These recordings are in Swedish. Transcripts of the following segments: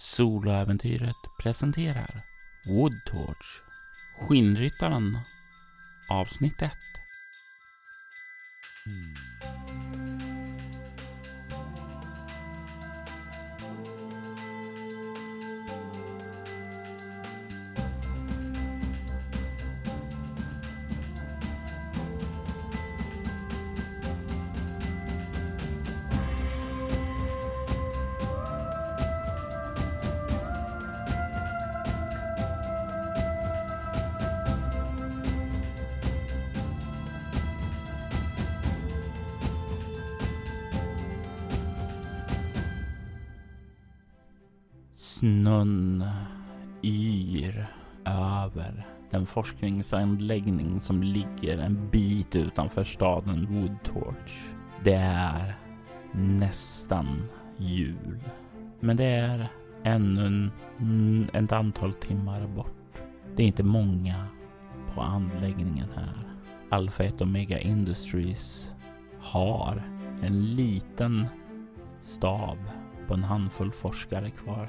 Soloäventyret presenterar Woodtorch Skinnryttaren Avsnitt 1 forskningsanläggning som ligger en bit utanför staden Woodtorch. Det är nästan jul. Men det är ännu en, ett antal timmar bort. Det är inte många på anläggningen här. Alpha 1 Omega Industries har en liten stab på en handfull forskare kvar.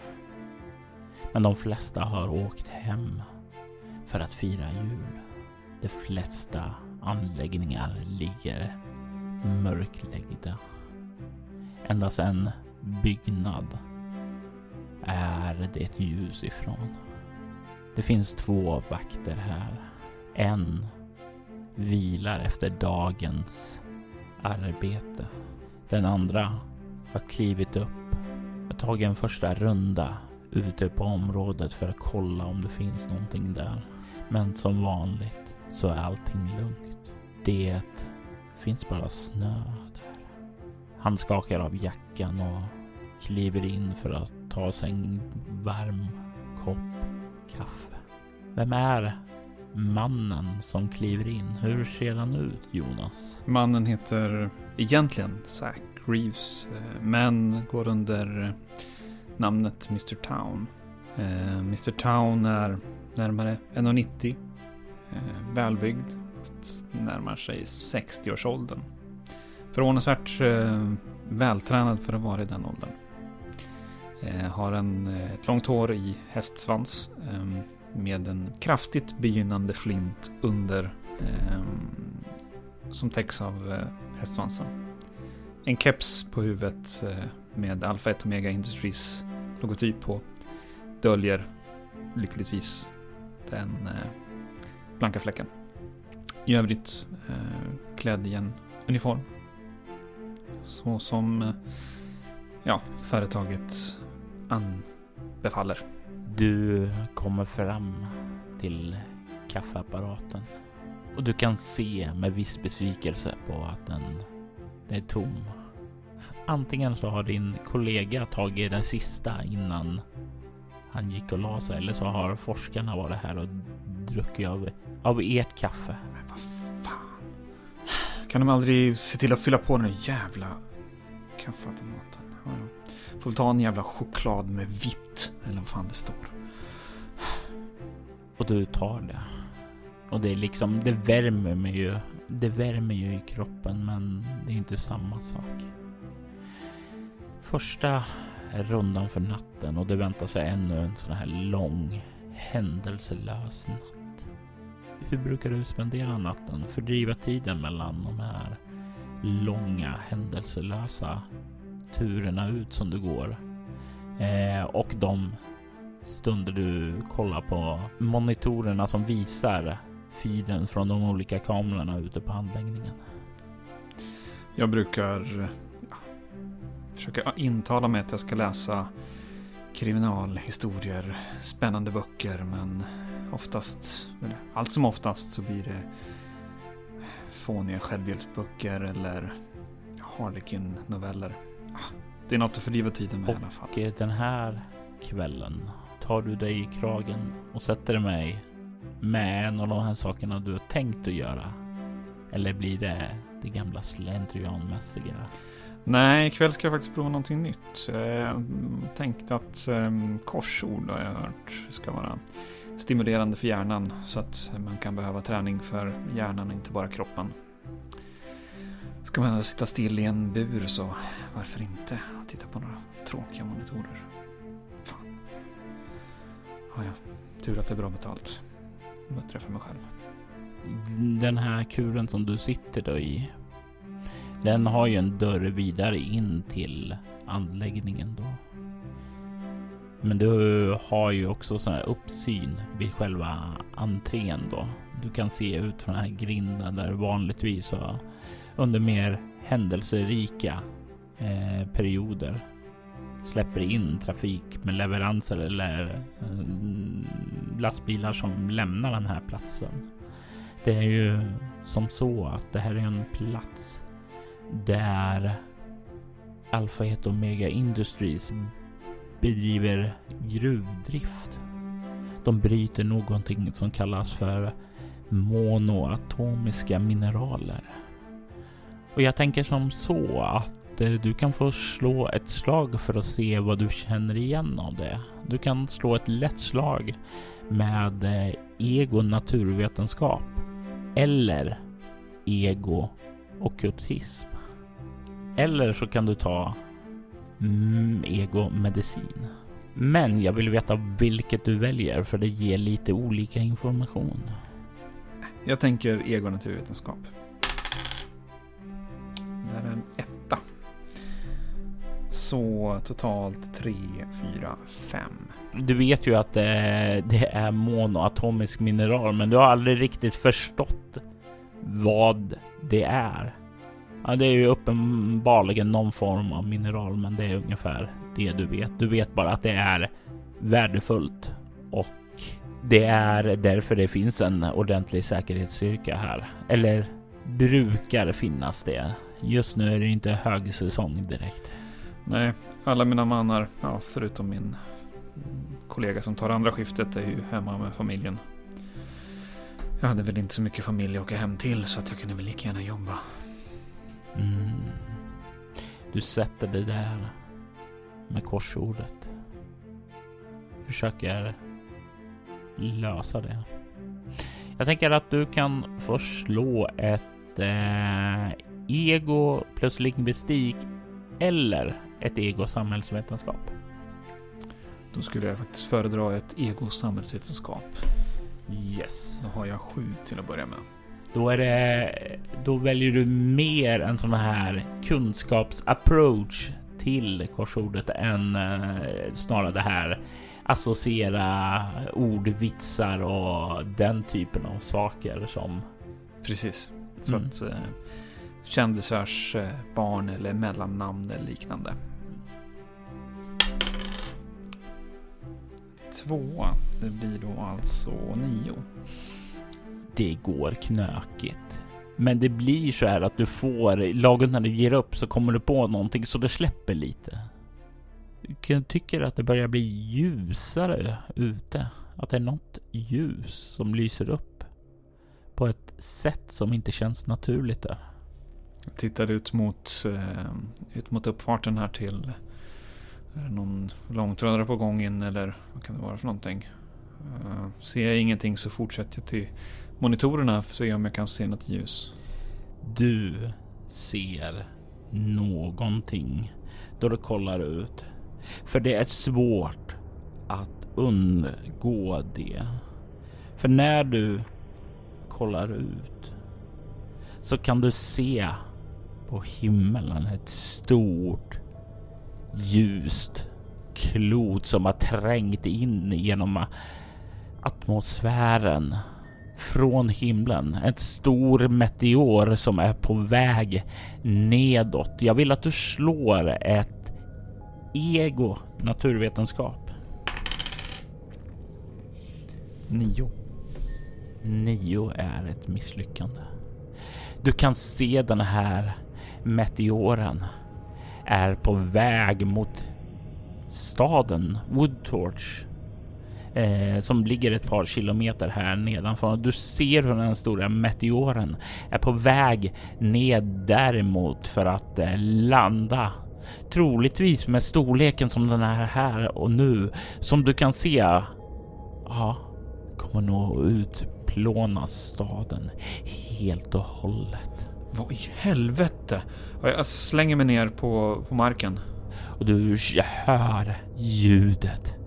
Men de flesta har åkt hem för att fira jul. De flesta anläggningar ligger mörklagda. Endast en byggnad är det ett ljus ifrån. Det finns två vakter här. En vilar efter dagens arbete. Den andra har klivit upp och tagit en första runda ute på området för att kolla om det finns någonting där. Men som vanligt så är allting lugnt. Det finns bara snö där. Han skakar av jackan och kliver in för att ta sig en varm kopp kaffe. Vem är mannen som kliver in? Hur ser han ut, Jonas? Mannen heter egentligen Zack Reeves, eh, men går under namnet Mr Town. Eh, Mr Town är närmare 1,90. Eh, välbyggd, fast närmar sig 60-årsåldern. Förvånansvärt eh, vältränad för att vara i den åldern. Eh, har en, eh, ett långt hår i hästsvans ehm, med en kraftigt begynnande flint under ehm, som täcks av hästsvansen. En keps på huvudet med Alpha 1 Omega Industries logotyp på döljer lyckligtvis den eh, blanka fläcken. I övrigt eh, klädd i en uniform. Så som eh, ja, företaget anbefaller. Du kommer fram till kaffeapparaten och du kan se med viss besvikelse på att den, den är tom. Antingen så har din kollega tagit den sista innan han gick och la sig eller så har forskarna varit här och druckit av, av ert kaffe. Men vad fan. Kan de aldrig se till att fylla på den jävla kaffeautomaten? Ja, ja. Får väl ta en jävla choklad med vitt eller vad fan det står. Och du tar det. Och det är liksom, det värmer mig ju. Det värmer ju i kroppen men det är inte samma sak. Första rundan för natten och det väntar sig ännu en sån här lång händelselös natt. Hur brukar du spendera natten? Fördriva tiden mellan de här långa händelselösa turerna ut som du går. Eh, och de stunder du kollar på monitorerna som visar feeden från de olika kamerorna ute på anläggningen. Jag brukar försöka intala mig att jag ska läsa kriminalhistorier, spännande böcker, men oftast, eller allt som oftast så blir det fåniga självhjälpsböcker eller Harlequin-noveller. Ah, det är något att fördriva tiden med och i alla fall. Och eh, den här kvällen tar du dig i kragen och sätter dig med en av de här sakerna du har tänkt att göra? Eller blir det det gamla slentrianmässiga? Nej, ikväll ska jag faktiskt prova någonting nytt. Jag tänkte att eh, korsord har jag hört ska vara stimulerande för hjärnan så att man kan behöva träning för hjärnan och inte bara kroppen. Ska man sitta still i en bur så varför inte titta på några tråkiga monitorer? Fan. Ja, ja. Tur att det är bra betalt. Muttrar jag för mig själv. Den här kuren som du sitter då i. Den har ju en dörr vidare in till anläggningen då. Men du har ju också sån här uppsyn vid själva entrén då. Du kan se ut från den här grinden där vanligtvis så under mer händelserika eh, perioder släpper in trafik med leveranser eller eh, lastbilar som lämnar den här platsen. Det är ju som så att det här är en plats där Alpha 1 Omega Industries bedriver gruvdrift. De bryter någonting som kallas för monoatomiska mineraler. Och jag tänker som så att eh, du kan få slå ett slag för att se vad du känner igen av det. Du kan slå ett lätt slag med eh, ego naturvetenskap eller ego okkultism. Eller så kan du ta mm, ego medicin. Men jag vill veta vilket du väljer för det ger lite olika information. Jag tänker ego naturvetenskap. Det är en etta. Så totalt 3, 4, 5. Du vet ju att det, det är monoatomisk mineral, men du har aldrig riktigt förstått vad det är. Ja, det är ju uppenbarligen någon form av mineral, men det är ungefär det du vet. Du vet bara att det är värdefullt och det är därför det finns en ordentlig säkerhetsstyrka här. Eller brukar finnas det. Just nu är det inte högsäsong direkt. Nej, alla mina mannar, ja, förutom min kollega som tar andra skiftet, är ju hemma med familjen. Jag hade väl inte så mycket familj att åka hem till så att jag kunde väl lika gärna jobba. Du sätter dig där med korsordet. Försöker lösa det. Jag tänker att du kan få slå ett eh, ego plus lingvistik eller ett ego samhällsvetenskap. Då skulle jag faktiskt föredra ett ego samhällsvetenskap. Yes. Då har jag sju till att börja med. Då är det. Då väljer du mer en sån här kunskapsapproach till korsordet än eh, snarare det här associera ordvitsar och den typen av saker som. Precis. Så Mm. att eh, kändisars eh, barn eller mellannamn eller liknande. Två. Det blir då alltså nio det går knökigt. Men det blir så här att du får, lagom när du ger upp så kommer du på någonting så det släpper lite. Du tycker att det börjar bli ljusare ute. Att det är något ljus som lyser upp på ett sätt som inte känns naturligt där. Jag tittar ut mot, eh, ut mot uppfarten här till... Är det någon långtradare på gång in eller vad kan det vara för någonting? Eh, ser jag ingenting så fortsätter jag till monitorerna för att se om jag kan se något ljus. Du ser någonting då du kollar ut. För det är svårt att undgå det. För när du kollar ut så kan du se på himlen ett stort ljust klot som har trängt in genom atmosfären från himlen. Ett stor meteor som är på väg nedåt. Jag vill att du slår ett ego naturvetenskap. Nio. Nio är ett misslyckande. Du kan se den här meteoren är på väg mot staden Woodtorch eh, som ligger ett par kilometer här nedanför. Du ser hur den stora meteoren är på väg ned däremot för att eh, landa. Troligtvis med storleken som den är här och nu. Som du kan se. Ja, kommer nog utplåna staden helt och hållet. Vad i helvete? Ja, Jag slänger mig ner på, på marken. Och du hör ljudet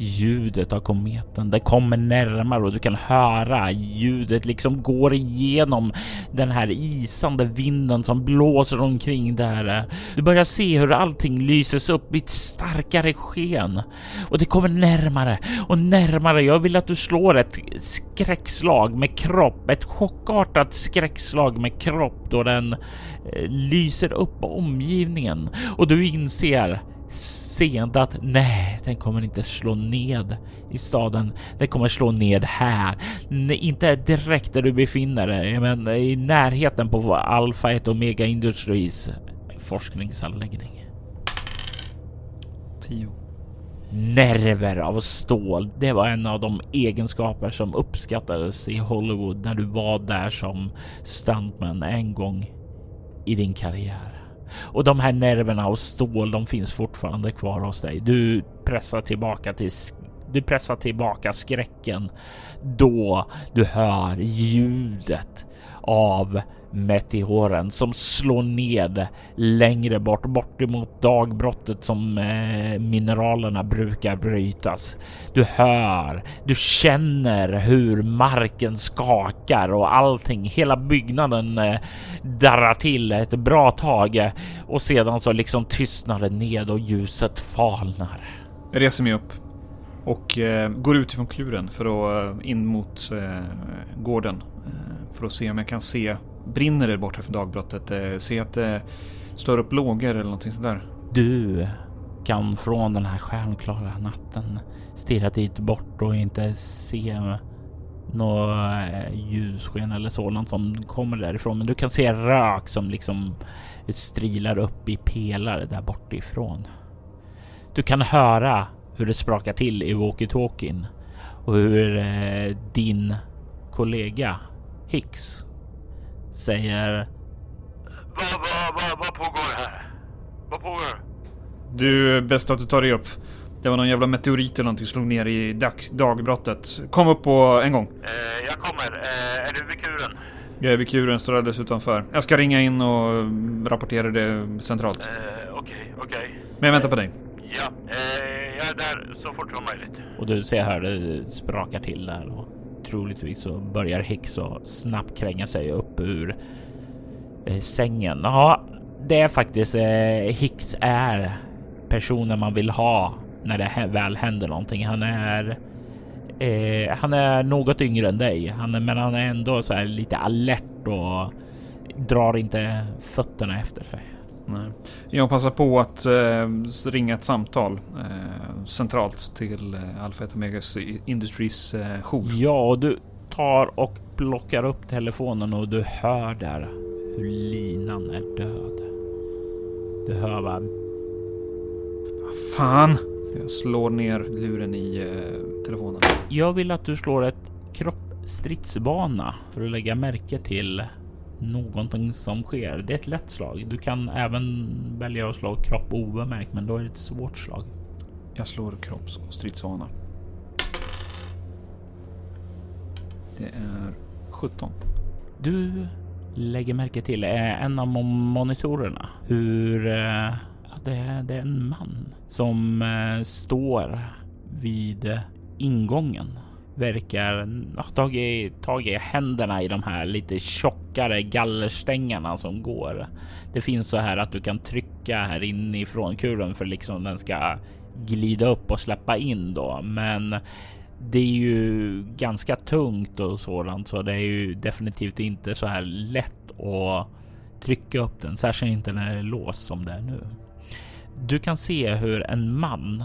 ljudet av kometen. Det kommer närmare och du kan höra ljudet liksom går igenom den här isande vinden som blåser omkring där. Du börjar se hur allting lyses upp i ett starkare sken och det kommer närmare och närmare. Jag vill att du slår ett skräckslag med kropp, ett chockartat skräckslag med kropp då den eh, lyser upp omgivningen och du inser sent att nej, den kommer inte slå ned i staden. Den kommer slå ned här, nej, inte direkt där du befinner dig, men i närheten på Alpha 1 Omega Industries forskningsanläggning. 10. Nerver av stål. Det var en av de egenskaper som uppskattades i Hollywood när du var där som stuntman en gång i din karriär. Och de här nerverna av stål, de finns fortfarande kvar hos dig. Du pressar tillbaka till du pressar tillbaka skräcken då du hör ljudet av meteoren som slår ned längre bort, bort emot dagbrottet som eh, mineralerna brukar brytas. Du hör, du känner hur marken skakar och allting, hela byggnaden eh, darrar till ett bra tag eh, och sedan så liksom tystnar det ned och ljuset falnar. Jag reser mig upp och eh, går ut ifrån kuren för att eh, in mot eh, gården eh, för att se om jag kan se brinner det borta för dagbrottet? Eh, se att det står upp lågor eller någonting sådär? Du kan från den här stjärnklara natten stirra dit bort och inte se något eh, ljussken eller sådant som kommer därifrån. Men du kan se rök som liksom strilar upp i pelare där bortifrån. Du kan höra hur det sprakar till i walkie-talkien och hur eh, din kollega Hicks säger... Vad, vad, vad, vad pågår här? Vad pågår? Du, bäst att du tar dig upp. Det var någon jävla meteorit eller någonting som slog ner i dag, dagbrottet. Kom upp på en gång. Eh, jag kommer. Eh, är du vid kuren? Jag är vid kuren, står alldeles utanför. Jag ska ringa in och rapportera det centralt. Okej, okej. Okay, okay. Men jag väntar på dig. Ja, eh, jag är där så fort som möjligt. Och du ser här, det sprakar till där och troligtvis så börjar Hicks och snabbt kränga sig upp ur eh, sängen. Ja, det är faktiskt eh, Hicks är personen man vill ha när det väl händer någonting. Han är eh, han är något yngre än dig, han är, men han är ändå så här lite alert och drar inte fötterna efter sig. Nej. Jag passar på att eh, ringa ett samtal eh, centralt till eh, Alpha 1 Omegas Industries eh, jour. Ja, du tar och plockar upp telefonen och du hör där hur linan är död. Du hör vad... Vad fan! Jag slår ner luren i eh, telefonen. Jag vill att du slår ett kroppsstridsbana för att lägga märke till någonting som sker. Det är ett lätt slag. Du kan även välja att slå kropp obemärkt, men då är det ett svårt slag. Jag slår kropps och stridsvana. Det är 17. Du lägger märke till eh, en av monitorerna hur eh, det, är, en man som eh, står vid ingången verkar ha tagit tag i händerna i de här lite tjockare gallerstängerna som går. Det finns så här att du kan trycka här inifrån kuren för liksom den ska glida upp och släppa in då. Men det är ju ganska tungt och sådant så det är ju definitivt inte så här lätt att trycka upp den, särskilt inte när det är låst som det är nu. Du kan se hur en man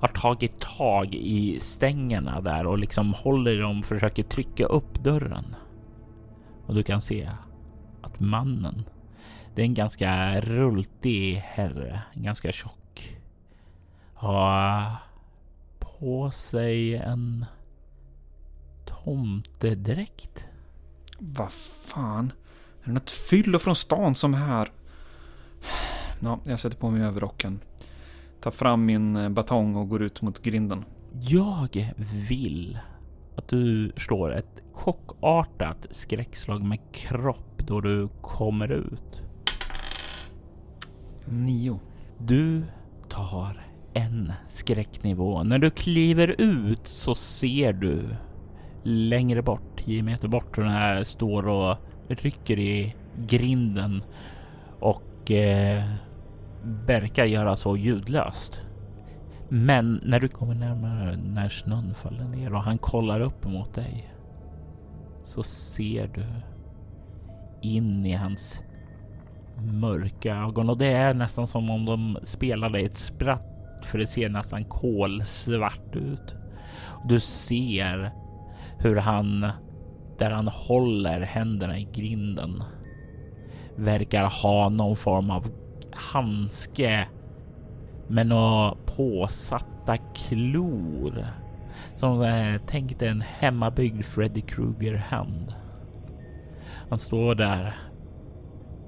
har tagit tag i stängerna där och liksom håller dem och försöker trycka upp dörren. Och du kan se att mannen, det är en ganska rultig herre, ganska tjock. Har på sig en tomtedräkt. Vad fan? Är det något fyllo från stan som är här? Ja, jag sätter på mig överrocken tar fram min eh, batong och går ut mot grinden. Jag vill att du slår ett chockartat skräckslag med kropp då du kommer ut. Nio. Du tar en skräcknivå. När du kliver ut så ser du längre bort, 10 meter bort, hur den här står och rycker i grinden och eh, verkar göra så ljudlöst. Men när du kommer närmare, när snön faller ner och han kollar upp mot dig så ser du in i hans mörka ögon och det är nästan som om de spelade ett spratt för det ser nästan kolsvart ut. Du ser hur han, där han håller händerna i grinden, verkar ha någon form av handske med några påsatta klor. Som eh, tänkte en hemmabyggd Freddy Krueger hand. Han står där,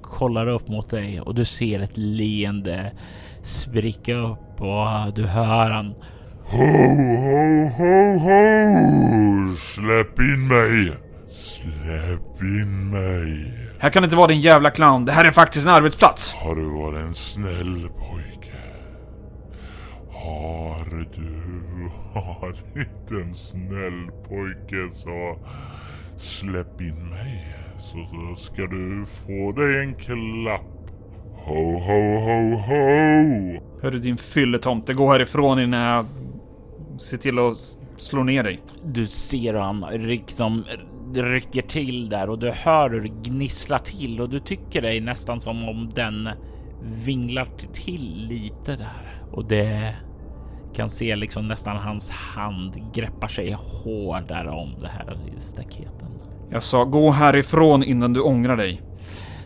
kollar upp mot dig och du ser ett leende spricka upp och du hör han. Ho, ho, ho, ho! Släpp in mig! Släpp in mig! Här kan det inte vara din jävla clown. Det här är faktiskt en arbetsplats. Har du varit en snäll pojke? Har du varit en snäll pojke så släpp in mig så, så ska du få dig en klapp. Ho, ho, ho, ho! Hörru din fylletomte, gå härifrån innan jag ser till att slå ner dig. Du ser hur han liksom rycker till där och du hör hur det gnisslar till och du tycker är nästan som om den vinglar till lite där och det kan se liksom nästan hans hand greppar sig hårdare om det här staketen. Jag sa gå härifrån innan du ångrar dig.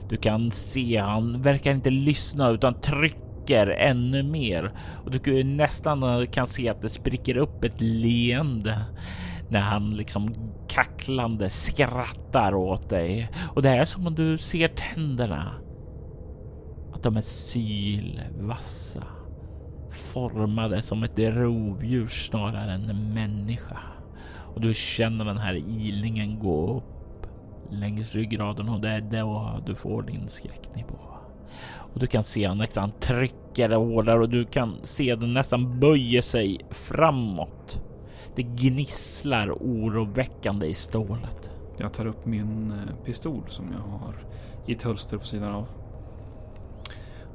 Du kan se han verkar inte lyssna utan trycker ännu mer och du nästan kan se att det spricker upp ett leende när han liksom kacklande skrattar åt dig och det är som om du ser tänderna. Att de är sylvassa, formade som ett rovdjur snarare än en människa. Och du känner den här ilningen gå upp längs ryggraden och det är då du får din skräcknivå. Och du kan se nästan trycker hårdare och du kan se den nästan böjer sig framåt. Det gnisslar oroväckande i stålet. Jag tar upp min eh, pistol som jag har i ett hölster på sidan av.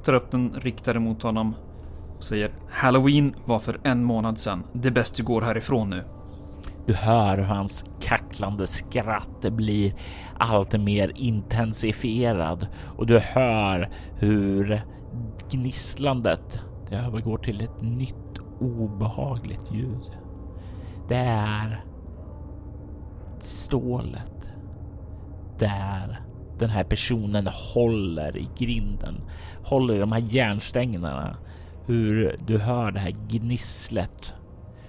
Tar upp den, riktar mot honom och säger Halloween var för en månad sedan. Det är bäst du går härifrån nu. Du hör hur hans kacklande skratt blir allt mer intensifierad och du hör hur gnisslandet det övergår till ett nytt obehagligt ljud. Det är stålet där den här personen håller i grinden, håller i de här järnstängerna. Hur du hör det här gnisslet,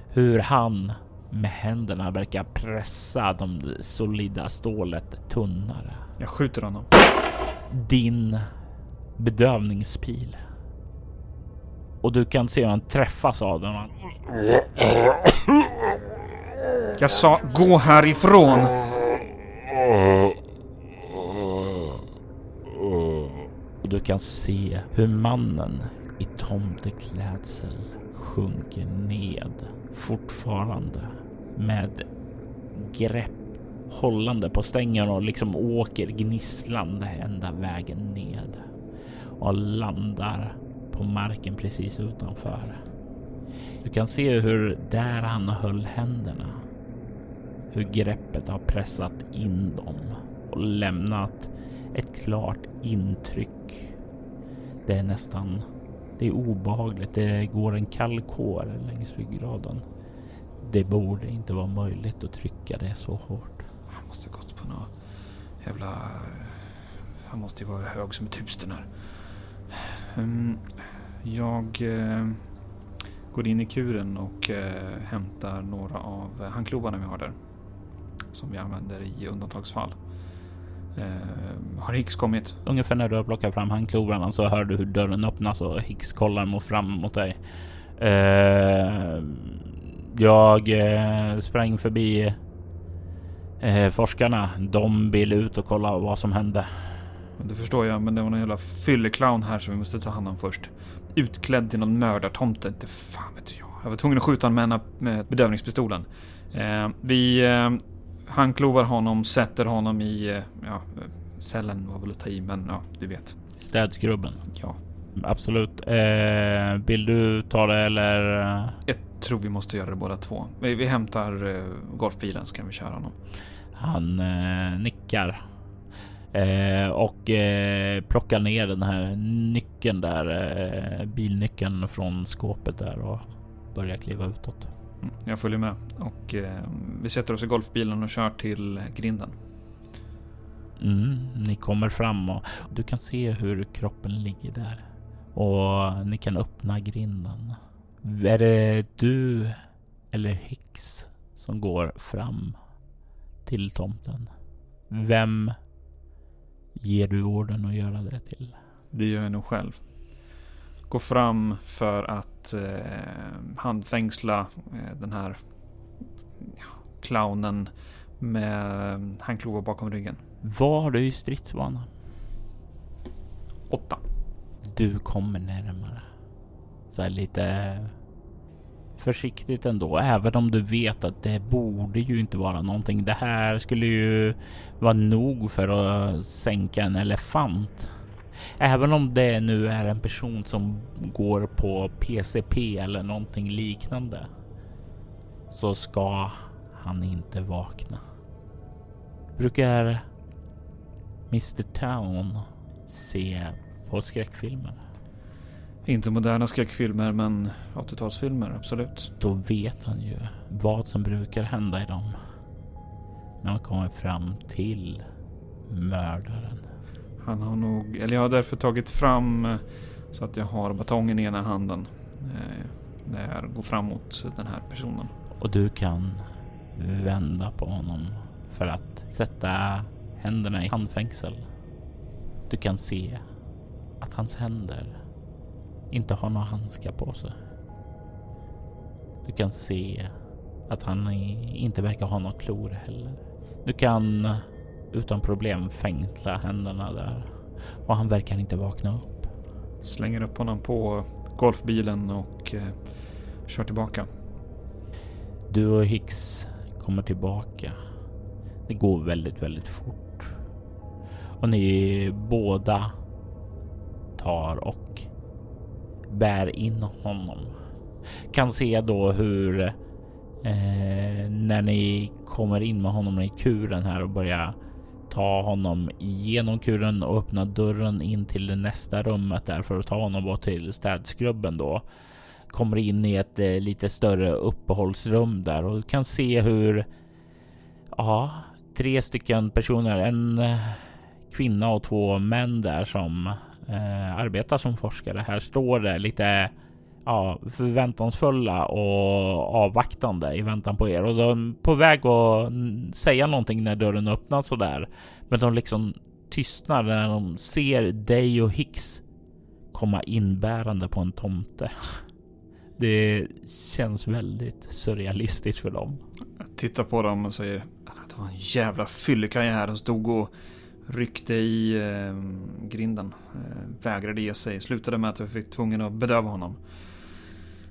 hur han med händerna verkar pressa de solida stålet tunnare. Jag skjuter honom. Din bedövningspil. Och du kan se hur han träffas av den. Jag sa gå härifrån! Och du kan se hur mannen i tomteklädsel sjunker ned fortfarande med grepp hållande på stängen och liksom åker gnisslande ända vägen ned och landar på marken precis utanför. Du kan se hur där han höll händerna, hur greppet har pressat in dem och lämnat ett klart intryck. Det är nästan, det är obehagligt. Det går en kall kår längs ryggraden. Det borde inte vara möjligt att trycka det så hårt. Han måste gått på något jävla... Han måste ju vara hög som ett hus den här. Um, jag eh, går in i kuren och eh, hämtar några av handklovarna vi har där. Som vi använder i undantagsfall. Eh, har Hicks kommit? Ungefär när du har plockat fram handklovarna så hör du hur dörren öppnas och Hicks kollar mot fram mot dig. Eh, jag eh, sprang förbi eh, forskarna. De vill ut och kolla vad som hände. Det förstår jag, men det var någon jävla fylleclown här som vi måste ta hand om först. Utklädd till någon mördartomte. Inte fan vet jag. Jag var tvungen att skjuta honom med, bedövningspistolen. Eh, vi eh, handklovar honom, sätter honom i eh, ja, cellen var väl att ta i, men ja, du vet. Städskrubben. Ja. Absolut. Eh, vill du ta det eller? Jag tror vi måste göra det båda två. Vi, vi hämtar eh, golfbilen så kan vi köra honom. Han eh, nickar eh, och eh, plockar ner den här nyckeln där, eh, bilnyckeln från skåpet där och börjar kliva utåt. Mm, jag följer med och eh, vi sätter oss i golfbilen och kör till grinden. Mm, ni kommer fram och du kan se hur kroppen ligger där och ni kan öppna grinden. Är det du eller Hicks som går fram till tomten? Vem ger du orden att göra det till? Det gör jag nog själv. Gå fram för att eh, handfängsla eh, den här clownen med handklovar bakom ryggen. Vad har du i stridsvana? Åtta. Du kommer närmare. Så lite försiktigt ändå, även om du vet att det borde ju inte vara någonting. Det här skulle ju vara nog för att sänka en elefant. Även om det nu är en person som går på PCP eller någonting liknande så ska han inte vakna. Brukar Mr Town se på skräckfilmer? Inte moderna skräckfilmer, men 80-talsfilmer, absolut. Då vet han ju vad som brukar hända i dem. När man kommer fram till mördaren. Han har nog, eller jag har därför tagit fram eh, så att jag har batongen i ena handen. Eh, när jag går fram mot den här personen. Och du kan vända på honom för att sätta händerna i handfängsel. Du kan se att hans händer inte har några handskar på sig. Du kan se att han inte verkar ha några klor heller. Du kan utan problem fängsla händerna där och han verkar inte vakna upp. Slänger upp honom på golfbilen och eh, kör tillbaka. Du och Hicks kommer tillbaka. Det går väldigt, väldigt fort. Och ni båda tar och bär in honom. Kan se då hur eh, när ni kommer in med honom i kuren här och börjar ta honom igenom kuren och öppna dörren in till det nästa rummet där för att ta honom bort till städskrubben då. Kommer in i ett eh, lite större uppehållsrum där och kan se hur ja, tre stycken personer, en eh, kvinna och två män där som eh, arbetar som forskare. Här står det lite ja, förväntansfulla och avvaktande i väntan på er och de är på väg att säga någonting när dörren öppnas så där. Men de liksom tystnar när de ser dig och Hicks komma inbärande på en tomte. Det känns väldigt surrealistiskt för dem. Jag tittar på dem och säger att det var en jävla fyllekaja här som stod och ryckte i eh, grinden. Eh, vägrade ge sig. Slutade med att jag fick tvungen att bedöva honom.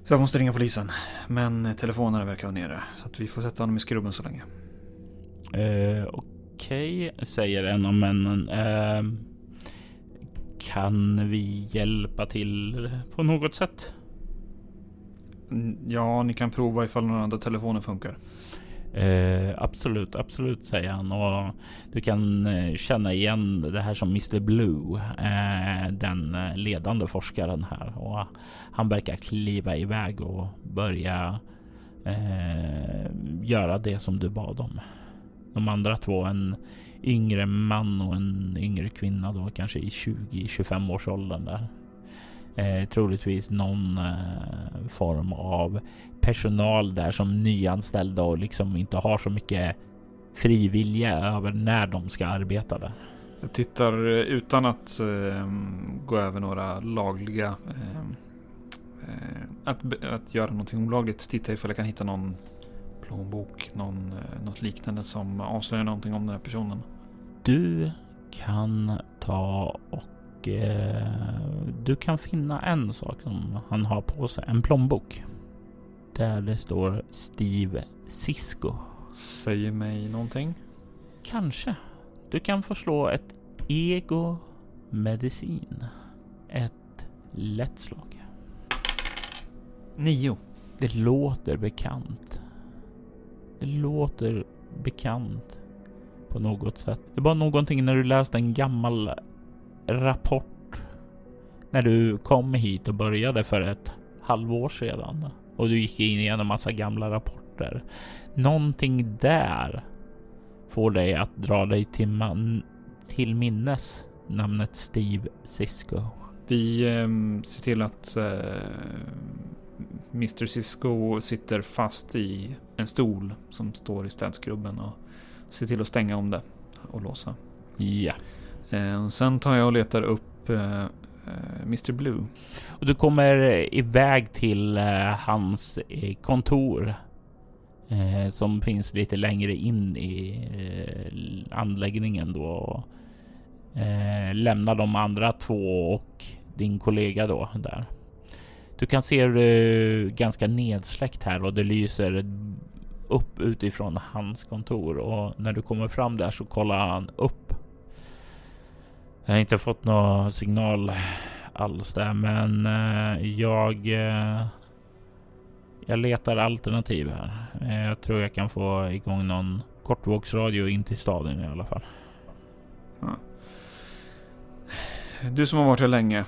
Så jag måste ringa polisen. Men telefonerna verkar vara nere. Så att vi får sätta honom i skrubben så länge. Eh, Okej, okay, säger en av männen. Eh, kan vi hjälpa till på något sätt? Ja, ni kan prova ifall någon andra telefoner funkar. Eh, absolut, absolut säger han. Och du kan eh, känna igen det här som Mr Blue, eh, den eh, ledande forskaren här. Och han verkar kliva iväg och börja eh, göra det som du bad om. De andra två, en yngre man och en yngre kvinna då kanske i 20-25 års åldern där eh, troligtvis någon eh, form av personal där som nyanställda och liksom inte har så mycket frivilliga över när de ska arbeta där. Jag tittar eh, utan att eh, gå över några lagliga eh, eh, att, att göra någonting olagligt. Titta ifall jag kan hitta någon plånbok, någon, eh, något liknande som avslöjar någonting om den här personen. Du kan ta och och eh, du kan finna en sak som han har på sig. En plånbok. Där det står Steve Cisco. Säger mig någonting? Kanske. Du kan få slå ett ego medicin. Ett lätt slag. Nio. Det låter bekant. Det låter bekant på något sätt. Det var någonting när du läste en gammal rapport när du kom hit och började för ett halvår sedan och du gick in igenom en massa gamla rapporter. Någonting där får dig att dra dig till, man, till minnes namnet Steve Cisco. Vi eh, ser till att eh, Mr Cisco sitter fast i en stol som står i städskrubben och ser till att stänga om det och låsa. Ja. Eh, sen tar jag och letar upp eh, eh Mr Blue. Och du kommer eh, iväg till eh, hans eh, kontor som finns lite längre in i anläggningen då. Och, lämnar de andra två och din kollega då där. Du kan se det ganska nedsläckt här och det lyser upp utifrån hans kontor och när du kommer fram där så kollar han upp. Jag har inte fått någon signal alls där, men eh, jag eh, jag letar alternativ här. Eh, jag tror jag kan få igång någon kortvågsradio in till staden i alla fall. Du som har varit här länge.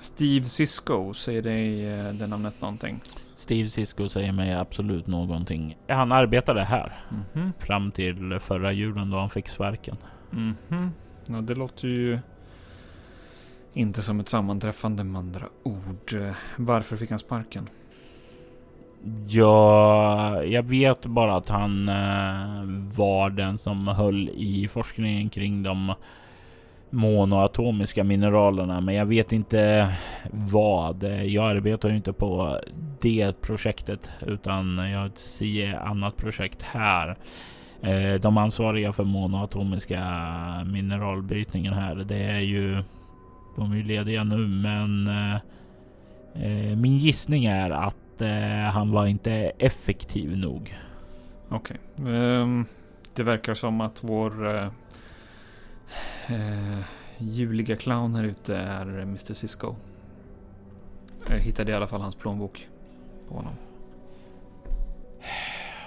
Steve Cisco, säger dig det namnet någonting? Steve Cisco säger mig absolut någonting. Han arbetade här mm -hmm. fram till förra julen då han fick sparken. Mm -hmm. Ja, det låter ju inte som ett sammanträffande med andra ord. Varför fick han sparken? Ja, jag vet bara att han eh, var den som höll i forskningen kring de monoatomiska mineralerna, men jag vet inte vad. Jag arbetar ju inte på det projektet utan jag har ett annat projekt här. Eh, de ansvariga för monoatomiska mineralbrytningen här, det är ju de är ju lediga nu, men eh, eh, min gissning är att han var inte effektiv nog. Okej, okay. um, det verkar som att vår uh, juliga clown här ute är Mr Cisco. Jag hittade i alla fall hans plånbok på honom.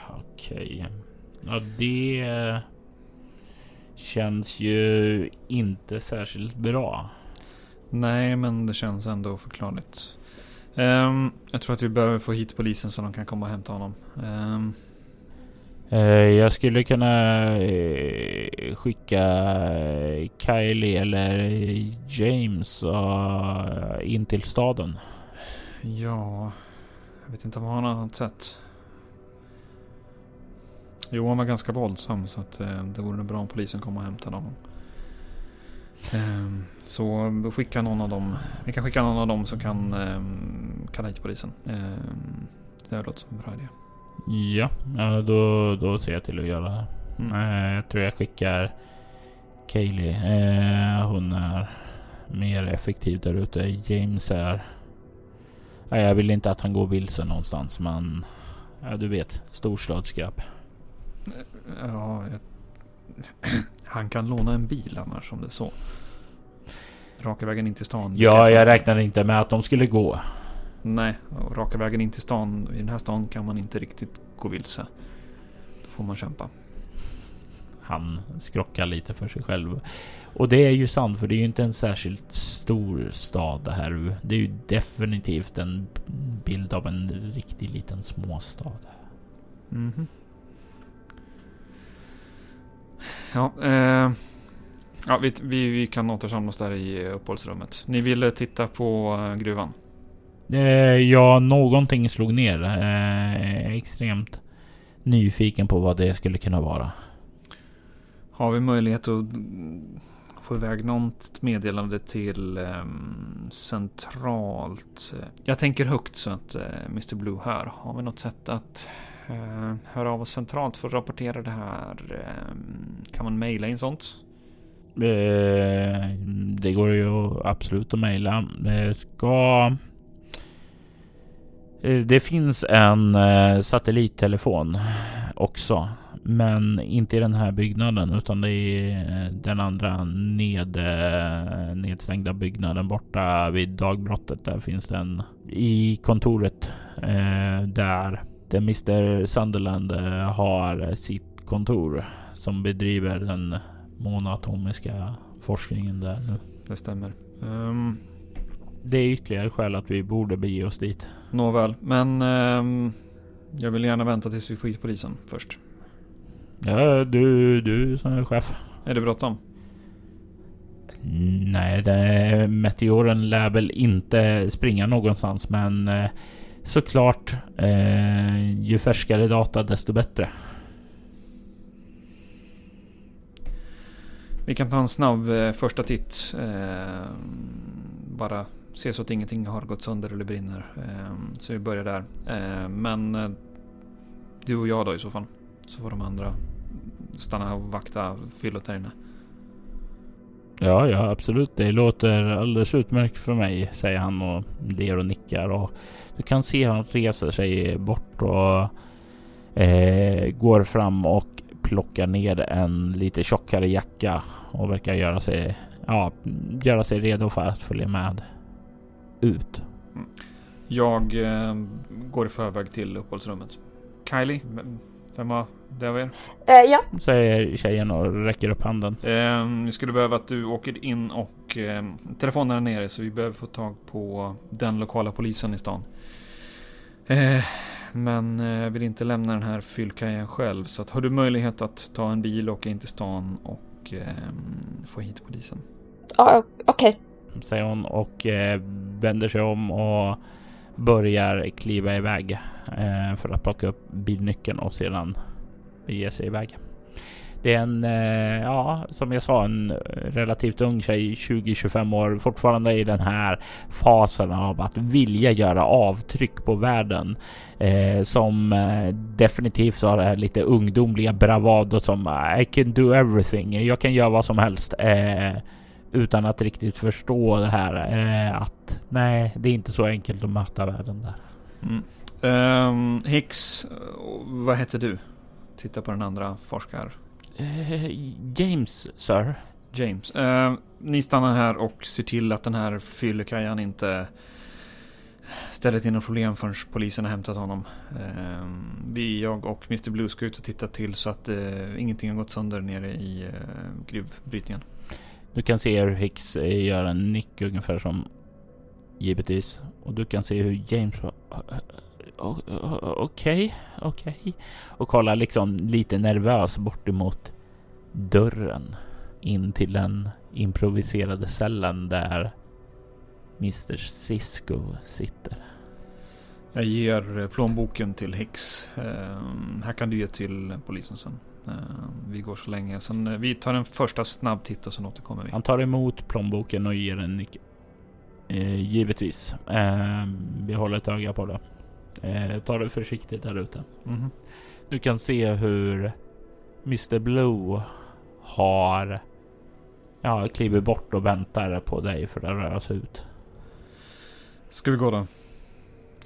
Okej. Okay. Ja, det känns ju inte särskilt bra. Nej, men det känns ändå förklarligt. Um, jag tror att vi behöver få hit polisen så de kan komma och hämta honom. Um. Jag skulle kunna eh, skicka Kylie eller James in till staden. Ja, jag vet inte om han har något sätt. Jo, han var ganska våldsam så att eh, det vore bra om polisen kom och hämtade honom. Ehm, så skicka någon av dem. Vi kan skicka någon av dem som kan um, kalla hit polisen. Um, det låter som en bra idé. Ja, då, då ser jag till att göra det. Mm. Uh, jag tror jag skickar Kaylee. Uh, hon är mer effektiv där ute. James är... Jag vill inte att han går vilse någonstans men... Ja, du vet. Storstadsgrabb. Ja, jag han kan låna en bil annars om det är så. Raka vägen in till stan. Ja, jag räknar inte med att de skulle gå. Nej, och raka vägen in till stan. I den här stan kan man inte riktigt gå vilse. Då får man kämpa. Han skrockar lite för sig själv. Och det är ju sant, för det är ju inte en särskilt stor stad det här. Det är ju definitivt en bild av en riktig liten småstad. Mm -hmm. Ja, eh, ja vi, vi, vi kan återsamlas där i uppehållsrummet. Ni ville titta på eh, gruvan? Eh, ja, någonting slog ner. Eh, extremt nyfiken på vad det skulle kunna vara. Har vi möjlighet att få iväg något meddelande till eh, centralt? Jag tänker högt så att eh, Mr Blue hör. Har vi något sätt att eh, Eh, höra av oss centralt för att rapportera det här. Eh, kan man mejla in sånt? Eh, det går ju absolut att mejla. Det ska... Det finns en satellittelefon också. Men inte i den här byggnaden utan det är den andra ned, nedstängda byggnaden borta vid dagbrottet. Där finns den i kontoret eh, där, där Mr Sunderland har sitt kontor som bedriver den monatomiska forskningen där nu. Det stämmer. Um, det är ytterligare skäl att vi borde bege oss dit. Nåväl, men um, jag vill gärna vänta tills vi får hit polisen först. Ja, du, du som är chef. Är det bråttom? Nej, det, meteoren lär väl inte springa någonstans, men eh, såklart, eh, ju färskare data desto bättre. Vi kan ta en snabb eh, första titt. Eh, bara se så att ingenting har gått sönder eller brinner. Eh, så vi börjar där. Eh, men eh, du och jag då i så fall. Så får de andra stanna och vakta fyllot här inne. Ja, ja absolut. Det låter alldeles utmärkt för mig, säger han och ler och nickar. Och du kan se hur han reser sig bort och eh, går fram och plockar ner en lite tjockare jacka och verkar göra sig, ja, göra sig redo för att följa med ut. Mm. Jag eh, går i förväg till uppehållsrummet. Kylie, vem var det av er? Uh, ja. Säger tjejen och räcker upp handen. Eh, jag skulle behöva att du åker in och eh, telefonen är nere så vi behöver få tag på den lokala polisen i stan. Eh, men jag eh, vill inte lämna den här fyllkajen själv. Så att, har du möjlighet att ta en bil och åka in till stan och eh, få hit polisen? Ja, okej. Okay. Säger hon och eh, vänder sig om och börjar kliva iväg eh, för att plocka upp bilnyckeln och sedan bege sig iväg. Det är en, eh, ja, som jag sa, en relativt ung tjej, 20-25 år, fortfarande i den här fasen av att vilja göra avtryck på världen. Eh, som eh, definitivt har det här lite ungdomliga bravado som I can do everything. Jag kan göra vad som helst. Eh, Eh, utan att riktigt förstå det här eh, att nej, det är inte så enkelt att möta världen där. Mm. Um, Hicks, vad heter du? Titta på den andra forskar Uh, James, sir. James. Uh, ni stannar här och ser till att den här fyllekajan inte ställer till några problem förrän polisen har hämtat honom. Uh, vi, jag och Mr Blue ska ut och titta till så att uh, ingenting har gått sönder nere i uh, gruvbrytningen. Du kan se hur Hicks eh, gör en nick ungefär som givetvis. Och du kan se hur James okej, okej. Och kollar liksom lite nervös bort emot dörren in till den improviserade cellen där Mr Cisco sitter. Jag ger plånboken till Hicks. Uh, här kan du ge till polisen sen. Uh, vi går så länge. Sen, uh, vi tar en första snabb titt och sen återkommer vi. Han tar emot plånboken och ger en nyckel. Eh, givetvis. Eh, vi håller ett öga på det. Eh, ta det försiktigt där ute. Mm. Du kan se hur Mr Blue har ja, klivit bort och väntar på dig för att röra sig ut. Ska vi gå då?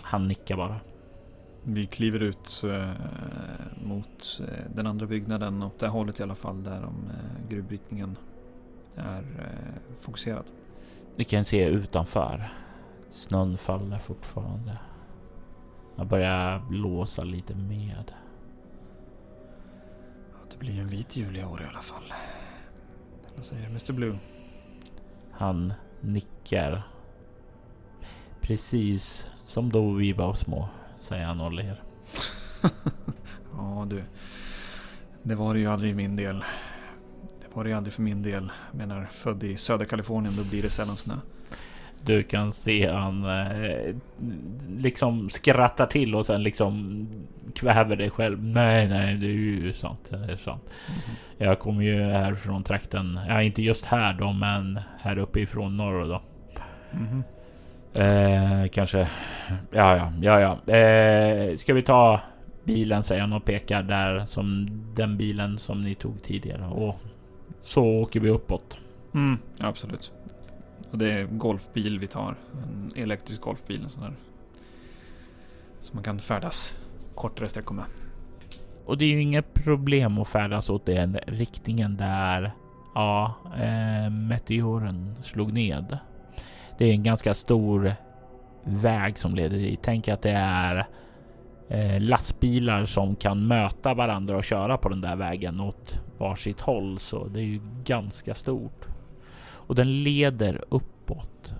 Han nickar bara. Vi kliver ut eh, mot eh, den andra byggnaden åt det hållet i alla fall där de, eh, gruvbrytningen är eh, fokuserad. Du kan se utanför. Snön faller fortfarande. Jag börjar blåsa lite med. Det blir en vit jul i år i alla fall. Vad säger Mr Blue? Han nickar. Precis som då vi var små, säger han och ler. ja du. Det var det ju aldrig i min del. Det var det ju aldrig för min del. Jag menar, född i södra Kalifornien, då blir det sällan snö. Du kan se han eh, liksom skrattar till och sen liksom kväver dig själv. Nej, nej, det är ju sant. Det är sant. Mm. Jag kommer ju här från trakten. Ja, inte just här då, men här uppe ifrån norr då. Mm. Eh, kanske. Ja, ja, ja, ja. Eh, ska vi ta bilen säger han och pekar där som den bilen som ni tog tidigare och så åker vi uppåt. Mm, absolut. Och det är golfbil vi tar. En elektrisk golfbil. En sån där. Så man kan färdas kortare sträckor med. Och det är ju inget problem att färdas åt den riktningen där ja, eh, meteoren slog ned. Det är en ganska stor väg som leder dit. Tänk att det är eh, lastbilar som kan möta varandra och köra på den där vägen åt varsitt håll, så det är ju ganska stort. Och den leder uppåt.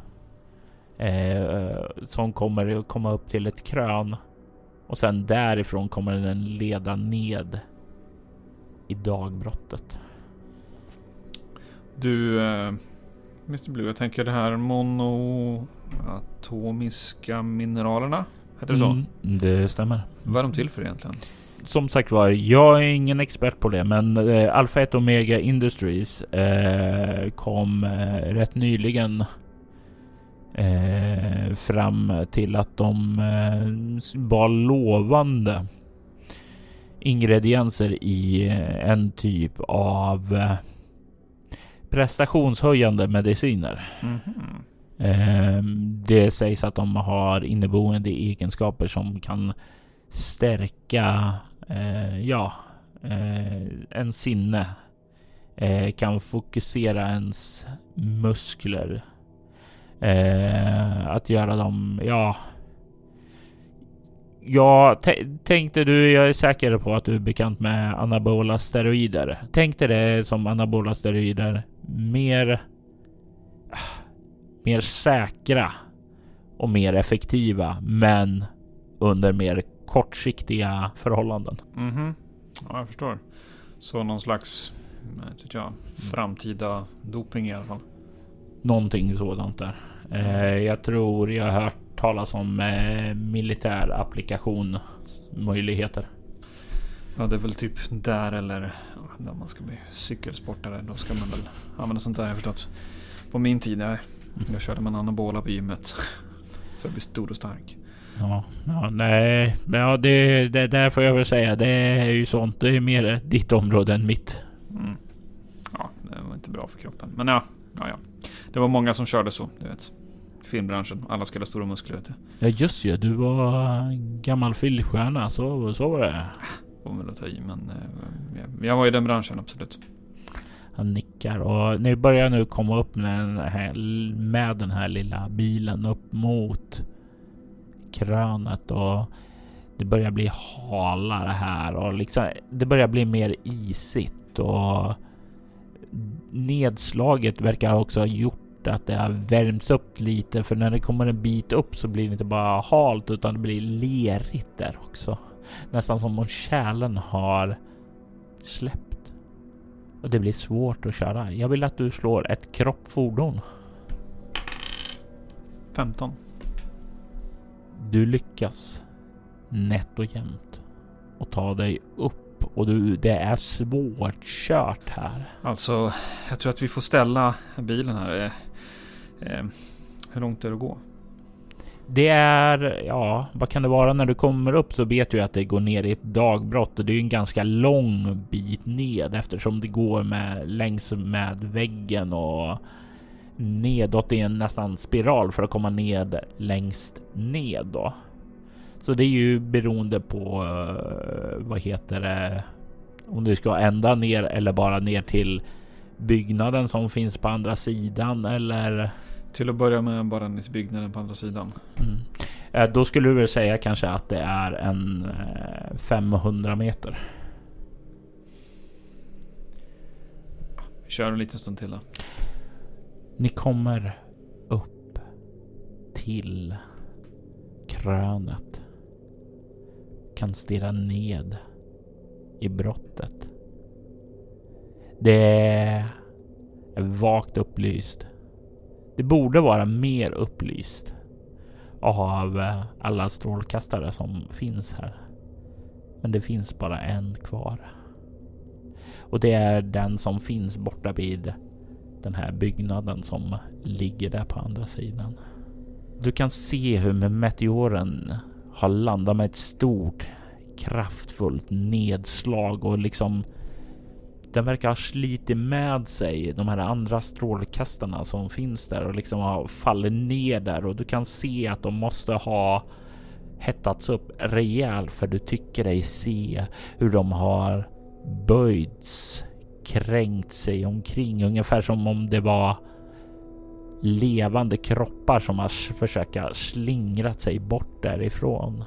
Eh, som kommer komma upp till ett krön och sen därifrån kommer den leda ned i dagbrottet. Du, eh, Mr Blue, jag tänker det här monoatomiska mineralerna. Heter det så? Mm, det stämmer. Vad är de till för egentligen? Som sagt var, jag är ingen expert på det, men eh, Alpha 1 Omega Industries eh, kom eh, rätt nyligen eh, fram till att de eh, var lovande ingredienser i eh, en typ av eh, prestationshöjande mediciner. Mhm. Eh, det sägs att de har inneboende egenskaper som kan stärka, eh, ja, eh, en sinne. Eh, kan fokusera ens muskler. Eh, att göra dem, ja. Ja, tänkte du, jag är säker på att du är bekant med anabola steroider. Tänkte det som anabola steroider mer mer säkra och mer effektiva, men under mer kortsiktiga förhållanden. Mhm. Ja, jag förstår. Så någon slags, vet jag, framtida doping i alla fall. Någonting sådant där. Eh, jag tror jag har hört talas om eh, militär applikation möjligheter. Ja, det är väl typ där eller om man ska bli cykelsportare. Då ska man väl använda sånt där. Jag har förstått. På min tid, nej. Jag körde med anabola på gymmet. För att bli stor och stark. Ja, ja nej, ja, det, det där får jag väl säga. Det är ju sånt. Det är mer ditt område än mitt. Mm. Ja, det var inte bra för kroppen. Men ja, ja, ja. Det var många som körde så, du vet. Filmbranschen. Alla skulle ha stora muskler, vet du. Ja, just det. Du var gammal filmstjärna. Så, så var det. Får man väl att ta i, men eh, jag, jag var i den branschen, absolut. Han nickar och ni börjar nu komma upp med den här, med den här lilla bilen upp mot krönet och det börjar bli halare här och liksom det börjar bli mer isigt och nedslaget verkar också ha gjort att det har värmts upp lite för när det kommer en bit upp så blir det inte bara halt utan det blir lerigt där också. Nästan som om kärlen har släppt. Och det blir svårt att köra. Jag vill att du slår ett kroppfordon. 15. Du lyckas nätt och jämnt och ta dig upp och du, det är svårt kört här. Alltså, jag tror att vi får ställa bilen här. Eh, hur långt är det att gå? Det är, ja, vad kan det vara när du kommer upp så vet du att det går ner i ett dagbrott och det är en ganska lång bit ned eftersom det går med längs med väggen och nedåt i en nästan spiral för att komma ned längst ned då. Så det är ju beroende på eh, vad heter det? Om du ska ända ner eller bara ner till byggnaden som finns på andra sidan eller till att börja med bara ner till byggnaden på andra sidan. Mm. Eh, då skulle du väl säga kanske att det är en 500 eh, meter. Vi kör en liten stund till då. Ni kommer upp till krönet. Kan stirra ned i brottet. Det är vagt upplyst. Det borde vara mer upplyst av eh, alla strålkastare som finns här. Men det finns bara en kvar. Och det är den som finns borta vid den här byggnaden som ligger där på andra sidan. Du kan se hur meteoren har landat med ett stort kraftfullt nedslag och liksom den verkar ha slitit med sig de här andra strålkastarna som finns där och liksom har fallit ner där och du kan se att de måste ha hettats upp rejält för du tycker dig se hur de har böjts, kränkt sig omkring ungefär som om det var levande kroppar som har försöka slingrat sig bort därifrån.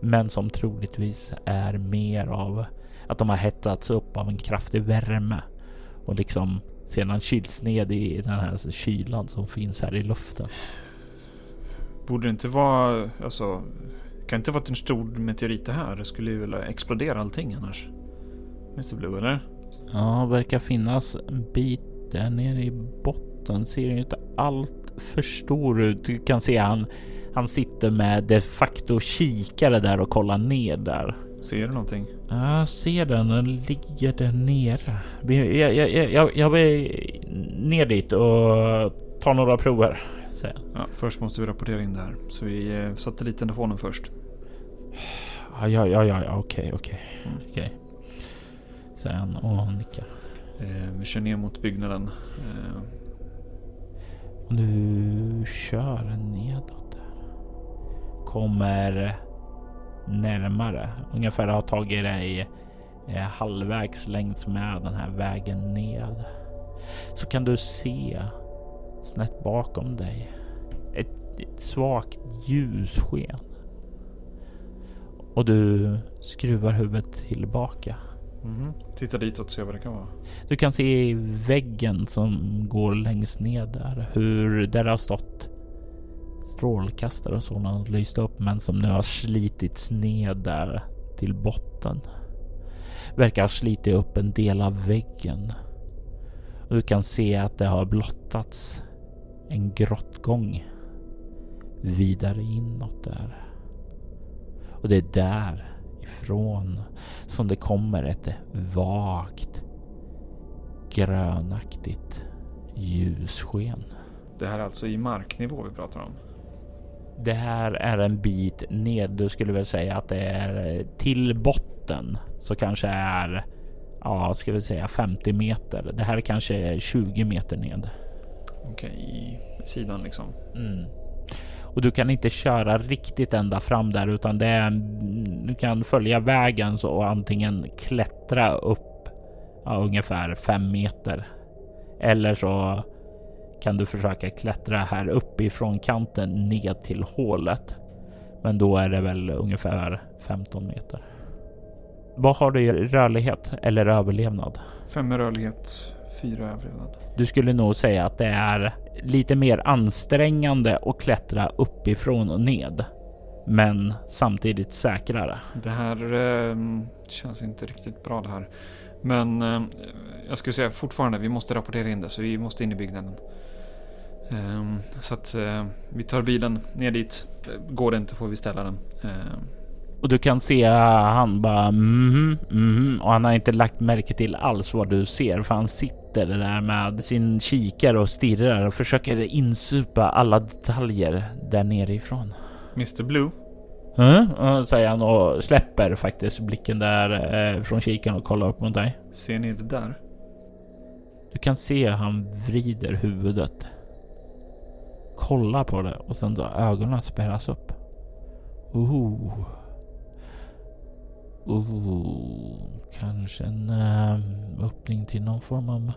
Men som troligtvis är mer av att de har hettats upp av en kraftig värme och liksom sedan kylts ned i den här kylan som finns här i luften. Borde det inte vara, alltså, kan inte vara en stor meteorit det här? Det skulle ju väl explodera allting annars. Mr Blue, eller? Ja, verkar finnas en bit där nere i botten. Ser ju inte allt för stor ut. Du kan se han, han sitter med de facto kikare där och kollar ner där. Ser du någonting? Jag ser den, den ligger där nere. Jag, jag, jag, jag, jag vill ner dit och ta några prover. säger. Ja, först måste vi rapportera in det här. Så vi eh, satellittelefonen först. Ja, ja, ja, ja, okej, okej, Mm. okej. Säger han och nickar. Eh, vi kör ner mot byggnaden. Eh, du kör nedåt där. Kommer närmare. Ungefär har tagit dig eh, halvvägs längs med den här vägen ned. Så kan du se snett bakom dig ett, ett svagt ljussken. Och du skruvar huvudet tillbaka. mhm. Titta ditåt och se vad det kan vara. Du kan se i väggen som går längst ned där hur där har stått strålkastare och sådant lyste upp men som nu har slitits ned där till botten. Verkar ha slitit upp en del av väggen. Och du kan se att det har blottats en grottgång vidare inåt där. Och det är där ifrån som det kommer ett vagt grönaktigt ljussken. Det här är alltså i marknivå vi pratar om. Det här är en bit ned. Du skulle väl säga att det är eh, till botten så kanske är ja, ska vi säga 50 meter. Det här kanske är 20 meter ned. Okej, i sidan liksom. Mm. Och du kan inte köra riktigt ända fram där utan det är, du kan följa vägen så antingen klättra upp ja, ungefär fem meter. Eller så kan du försöka klättra här uppifrån kanten ned till hålet. Men då är det väl ungefär 15 meter. Vad har du i rörlighet eller överlevnad? Fem i rörlighet, fyra överlevnad. Du skulle nog säga att det är lite mer ansträngande att klättra uppifrån och ned. Men samtidigt säkrare. Det här eh, känns inte riktigt bra det här. Men eh, jag skulle säga fortfarande, vi måste rapportera in det så vi måste in i byggnaden. Ehm, så att eh, vi tar bilen ner dit. Eh, Går det inte får vi ställa den. Ehm, Och du kan se han bara mhm, mhm. Och han har inte lagt märke till alls vad du ser. För han sitter där med sin kikare och stirrar och försöker insupa alla detaljer där nerifrån. Mr Blue. Mm, mm, säger han och släpper faktiskt blicken där eh, från kikaren och kollar upp mot dig. Ser ni det där? Du kan se han vrider huvudet. Kollar på det och sen då ögonen spärras upp. Ooh. Ooh. Kanske en eh, öppning till någon form av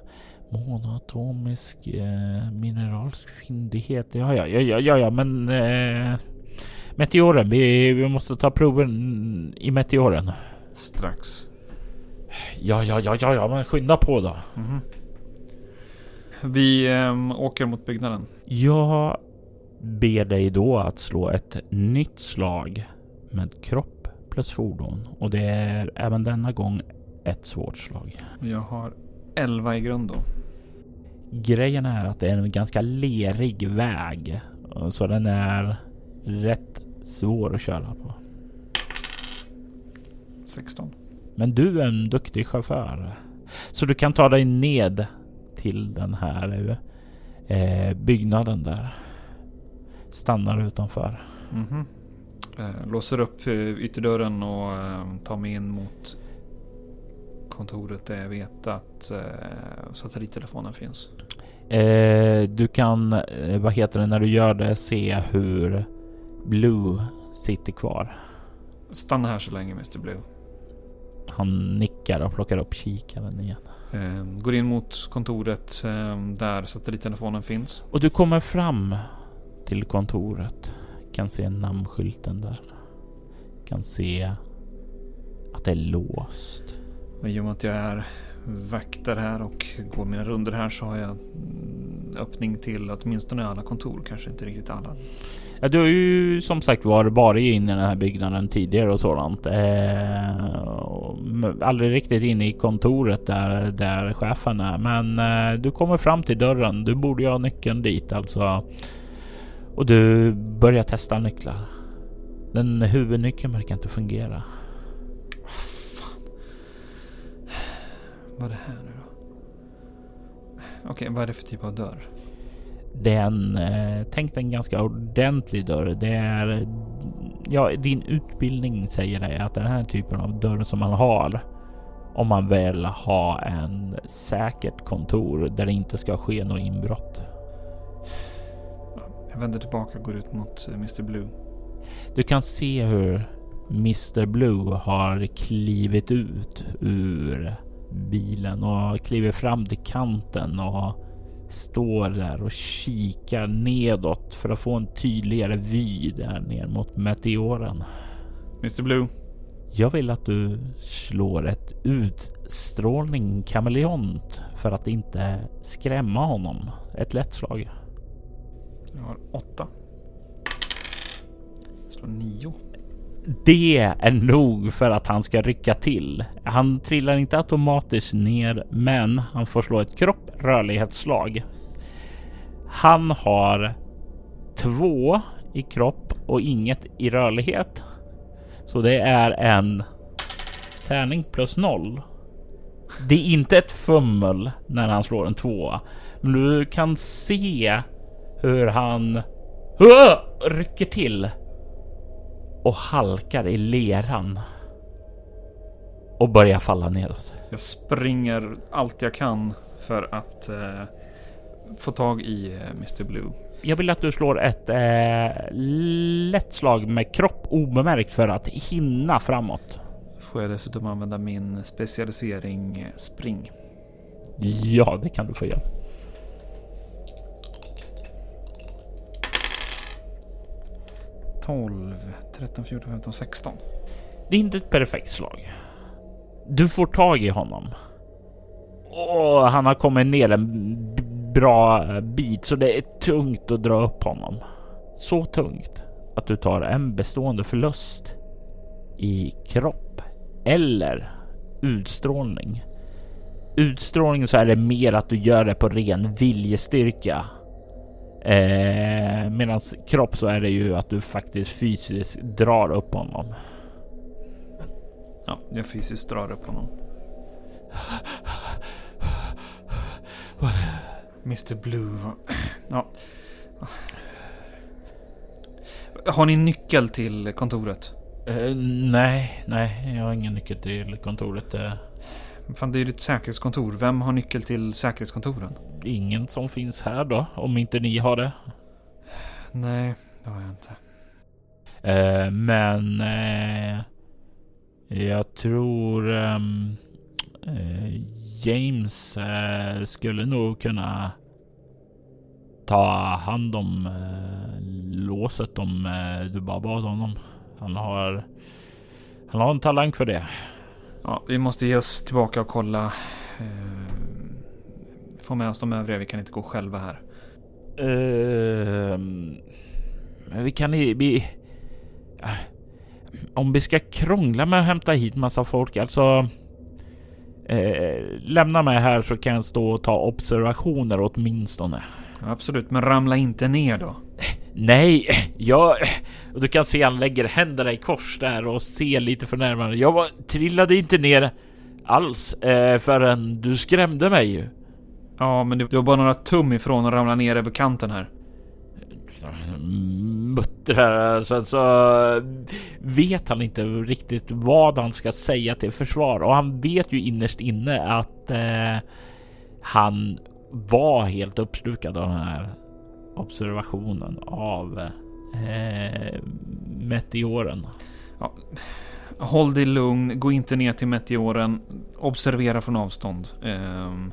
monatomisk eh, mineralsk fyndighet. Ja, ja, ja, ja, ja, men eh, meteoren. Vi, vi måste ta proven i meteoren. Strax. Ja, ja, ja, ja, ja, men skynda på då. Mhm. Vi ehm, åker mot byggnaden. Jag ber dig då att slå ett nytt slag med kropp plus fordon och det är även denna gång ett svårt slag. Jag har 11 i grund då. Grejen är att det är en ganska lerig väg så den är rätt svår att köra på. 16. Men du är en duktig chaufför så du kan ta dig ned till den här eh, byggnaden där. Stannar utanför. Mhm. Eh, låser upp eh, ytterdörren och eh, tar mig in mot kontoret där jag vet att satellittelefonen finns. Du kan, vad heter det, när du gör det se hur Blue sitter kvar. Stanna här så länge Mr Blue. Han nickar och plockar upp kikaren igen. Eh, går in mot kontoret eh, där satellittelefonen finns. Och du kommer fram till kontoret. Kan se namnskylten där. Kan se att det är låst. Och I och med att jag är vakter här och går mina runder här så har jag öppning till åtminstone alla kontor. Kanske inte riktigt alla. Ja, du har ju som sagt var varit inne i den här byggnaden tidigare och sådant. Eh, aldrig riktigt inne i kontoret där, där chefen är. Men eh, du kommer fram till dörren. Du borde ju ha nyckeln dit alltså. Och du börjar testa nycklar. Den huvudnyckeln verkar inte fungera. Vad är det här nu då? Okej, vad är det för typ av dörr? Det är en, eh, tänk en ganska ordentlig dörr. Det är, ja, din utbildning säger dig att den här typen av dörr som man har om man vill ha en säkert kontor där det inte ska ske något inbrott. Jag vänder tillbaka och går ut mot eh, Mr Blue. Du kan se hur Mr Blue har klivit ut ur bilen och kliver fram till kanten och står där och kikar nedåt för att få en tydligare vy där ner mot meteoren. Mr Blue. Jag vill att du slår ett utstrålning kameleont för att inte skrämma honom. Ett lätt slag. Jag har åtta. Slår nio. Det är nog för att han ska rycka till. Han trillar inte automatiskt ner, men han får slå ett kropp rörlighetsslag. Han har två i kropp och inget i rörlighet. Så det är en tärning plus noll. Det är inte ett fummel när han slår en tvåa, men du kan se hur han rycker till och halkar i leran och börjar falla nedåt. Jag springer allt jag kan för att eh, få tag i eh, Mr Blue. Jag vill att du slår ett eh, lätt slag med kropp obemärkt för att hinna framåt. Får jag dessutom använda min specialisering eh, spring. Ja, det kan du få göra. Tolv, 13, 14, 15, 16. Det är inte ett perfekt slag. Du får tag i honom. Och han har kommit ner en bra bit så det är tungt att dra upp honom. Så tungt att du tar en bestående förlust i kropp eller utstrålning. Utstrålning så är det mer att du gör det på ren viljestyrka. Eh, Medan kropp så är det ju att du faktiskt fysiskt drar upp honom. Ja, jag fysiskt drar upp honom. Mr Blue. Ja. Har ni nyckel till kontoret? Eh, nej, nej, jag har ingen nyckel till kontoret. Eh, Fan, det är ju ett säkerhetskontor. Vem har nyckel till säkerhetskontoren? Ingen som finns här då, om inte ni har det. Nej, det har jag inte. Eh, men eh, jag tror ehm, eh, James eh, skulle nog kunna ta hand om eh, låset om eh, du bara bad honom. Han har, han har en talang för det. Ja, vi måste ge oss tillbaka och kolla. Få med oss de övriga. Vi kan inte gå själva här. Ehm, men vi kan i- vi, om vi ska krångla med att hämta hit massa folk, alltså. Eh, lämna mig här så kan jag stå och ta observationer åtminstone. Absolut, men ramla inte ner då. Nej, jag... Du kan se han lägger händerna i kors där och ser lite för närmare. Jag var, trillade inte ner alls eh, förrän du skrämde mig ju. Ja, men du var bara några tum ifrån att ramla ner över kanten här. muttrar. Sen så vet han inte riktigt vad han ska säga till försvar och han vet ju innerst inne att eh, han var helt uppslukad av den här observationen av eh, meteoren. Ja. Håll dig lugn, gå inte ner till meteoren, observera från avstånd. Um,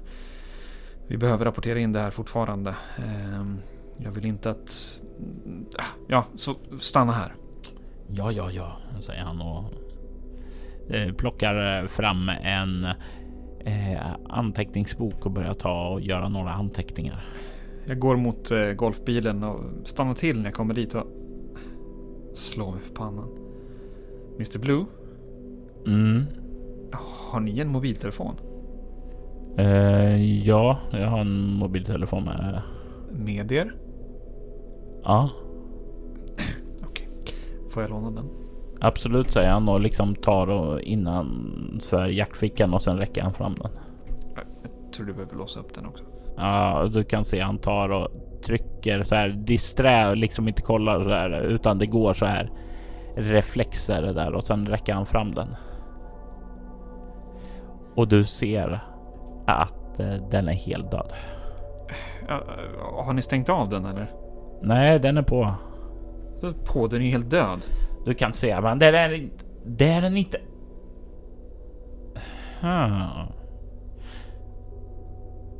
vi behöver rapportera in det här fortfarande. Um, jag vill inte att... Ja, så stanna här. Ja, ja, ja, säger han och eh, plockar fram en eh, anteckningsbok och börjar ta och göra några anteckningar. Jag går mot eh, golfbilen och stannar till när jag kommer dit och slår mig för pannan. Mr Blue? Mm. Har ni en mobiltelefon? Eh, ja, jag har en mobiltelefon med. Med er? Ja. Okej. Får jag låna den? Absolut säger han och liksom tar och innanför jackfickan och sen räcker han fram den. Jag tror du behöver låsa upp den också. Ja, du kan se han tar och trycker så här disträ liksom inte kollar så här utan det går så här reflexer där och sen räcker han fram den. Och du ser att eh, den är helt död. Har ni stängt av den eller? Nej, den är på. På, den är helt död. Du kan se, men det är. Det är den inte. Hmm.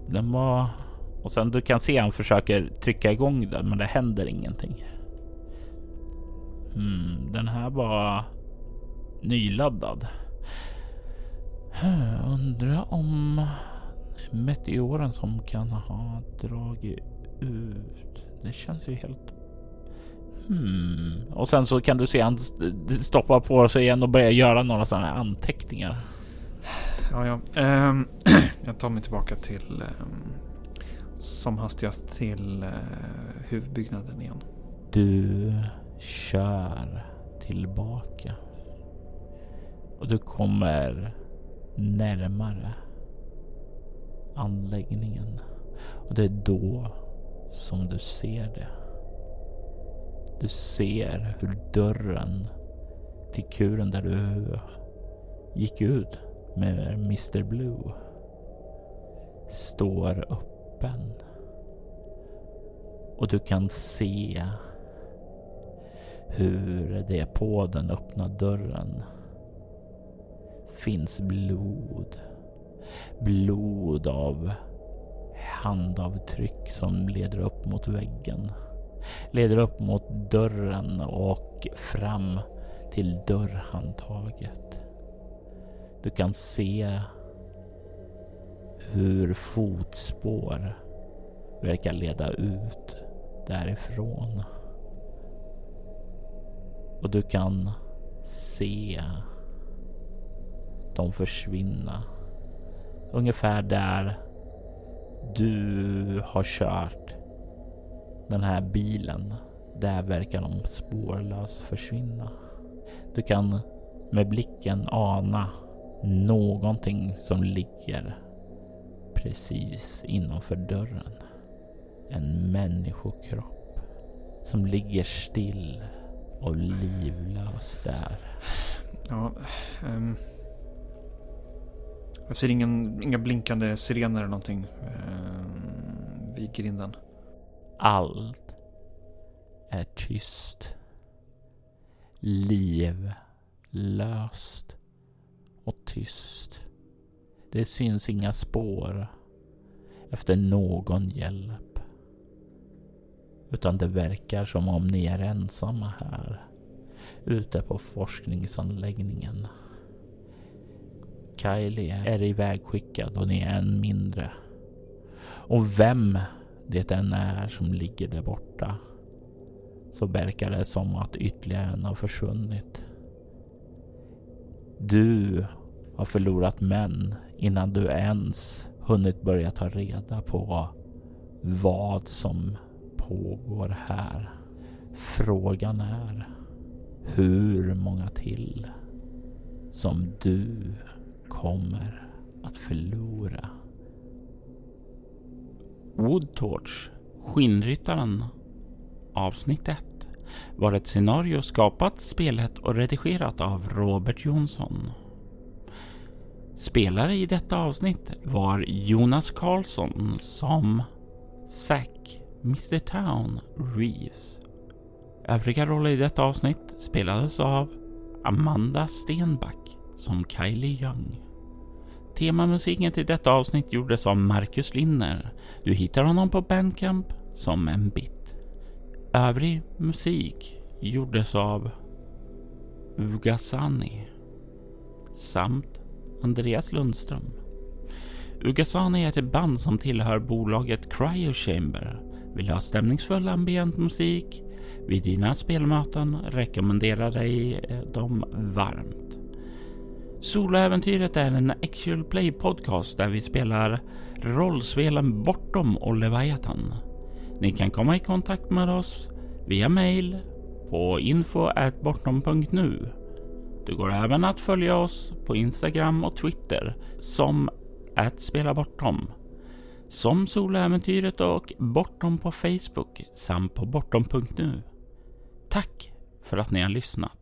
Den var... Och sen du kan se han försöker trycka igång den, men det händer ingenting. Hmm, den här var nyladdad. Hmm, undrar om meteoren som kan ha dragit ut. Det känns ju helt... Hmm. Och sen så kan du se han stoppa på sig igen och börja göra några sådana här anteckningar. Ja, ja. Um, jag tar mig tillbaka till um, som hastigast till uh, huvudbyggnaden igen. Du kör tillbaka. Och du kommer närmare anläggningen. Och det är då som du ser det. Du ser hur dörren till kuren där du gick ut med Mr Blue står öppen. Och du kan se hur det på den öppna dörren finns blod. Blod av handavtryck som leder upp mot väggen. Leder upp mot dörren och fram till dörrhandtaget. Du kan se hur fotspår verkar leda ut därifrån. Och du kan se dem försvinna. Ungefär där du har kört den här bilen. Där verkar de spårlöst försvinna. Du kan med blicken ana någonting som ligger precis innanför dörren. En människokropp som ligger still och livlös där. Ja, um, jag ser ingen, inga blinkande sirener eller någonting eh, vid grinden. Allt är tyst. Livlöst och tyst. Det syns inga spår efter någon hjälp. Utan det verkar som om ni är ensamma här ute på forskningsanläggningen. Kylie är ivägskickad och ni är en mindre. Och vem det än är som ligger där borta så verkar det som att ytterligare en har försvunnit. Du har förlorat män innan du ens hunnit börja ta reda på vad som pågår här. Frågan är hur många till som du kommer att förlora. Woodtorch, skinnryttaren, avsnitt 1 var ett scenario skapat, spelet och redigerat av Robert Jonsson. Spelare i detta avsnitt var Jonas Karlsson som Zack, Mr Town, Reeves. Övriga roller i detta avsnitt spelades av Amanda Stenback som Kylie Young. Temamusiken till detta avsnitt gjordes av Marcus Linner. Du hittar honom på Bandcamp som en bit. Övrig musik gjordes av Ugasani samt Andreas Lundström. Ugasani är ett band som tillhör bolaget Cryo Chamber. Vill du ha stämningsfull ambient musik vid dina spelmöten rekommenderar dig dem varmt. Soloäventyret är en actual play podcast där vi spelar rollspelen Bortom och Leviathan. Ni kan komma i kontakt med oss via mail på info.bortom.nu. Det går även att följa oss på Instagram och Twitter som att spela bortom. Som Soloäventyret och Bortom på Facebook samt på bortom.nu. Tack för att ni har lyssnat.